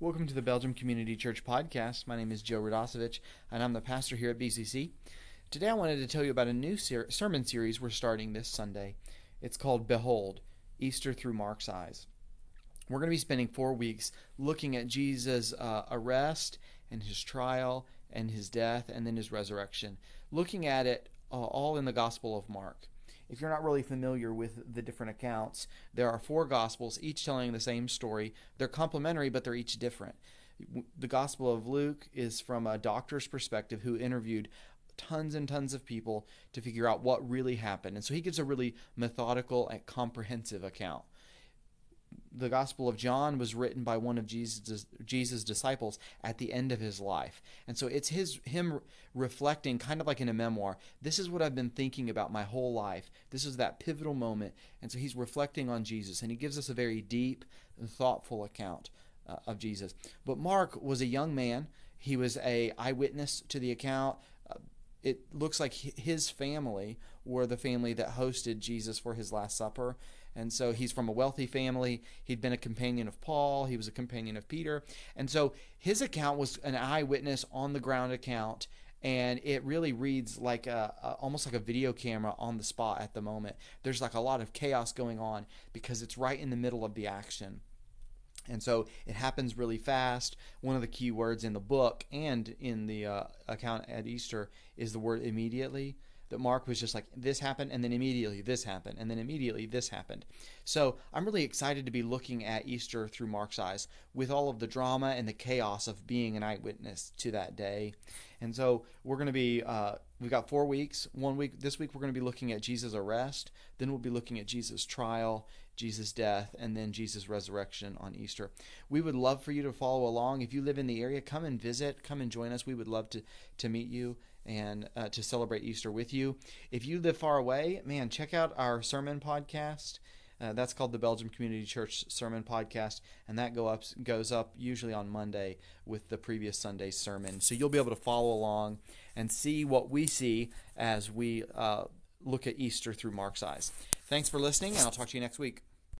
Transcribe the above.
Welcome to the Belgium Community Church podcast. My name is Joe Radosevich, and I'm the pastor here at BCC. Today, I wanted to tell you about a new ser- sermon series we're starting this Sunday. It's called Behold Easter Through Mark's Eyes. We're going to be spending four weeks looking at Jesus' uh, arrest and his trial and his death and then his resurrection, looking at it uh, all in the Gospel of Mark. If you're not really familiar with the different accounts, there are four Gospels, each telling the same story. They're complementary, but they're each different. The Gospel of Luke is from a doctor's perspective who interviewed tons and tons of people to figure out what really happened. And so he gives a really methodical and comprehensive account the Gospel of John was written by one of Jesus Jesus' disciples at the end of his life. And so it's his him reflecting kind of like in a memoir. This is what I've been thinking about my whole life. This is that pivotal moment. And so he's reflecting on Jesus and he gives us a very deep and thoughtful account uh, of Jesus. But Mark was a young man. He was a eyewitness to the account. Uh, it looks like his family were the family that hosted Jesus for his last supper and so he's from a wealthy family. He'd been a companion of Paul, he was a companion of Peter. And so his account was an eyewitness on the ground account and it really reads like a, a, almost like a video camera on the spot at the moment. There's like a lot of chaos going on because it's right in the middle of the action. And so it happens really fast. One of the key words in the book and in the uh, account at Easter is the word immediately that Mark was just like, this happened, and then immediately this happened, and then immediately this happened. So I'm really excited to be looking at Easter through Mark's eyes with all of the drama and the chaos of being an eyewitness to that day. And so we're going to be, uh, we've got four weeks. One week, this week, we're going to be looking at Jesus' arrest. Then we'll be looking at Jesus' trial, Jesus' death, and then Jesus' resurrection on Easter. We would love for you to follow along. If you live in the area, come and visit, come and join us. We would love to, to meet you and uh, to celebrate Easter with you. If you live far away, man, check out our sermon podcast. Uh, that's called the Belgium Community Church Sermon Podcast, and that go up goes up usually on Monday with the previous Sunday's sermon. So you'll be able to follow along and see what we see as we uh, look at Easter through Mark's eyes. Thanks for listening, and I'll talk to you next week.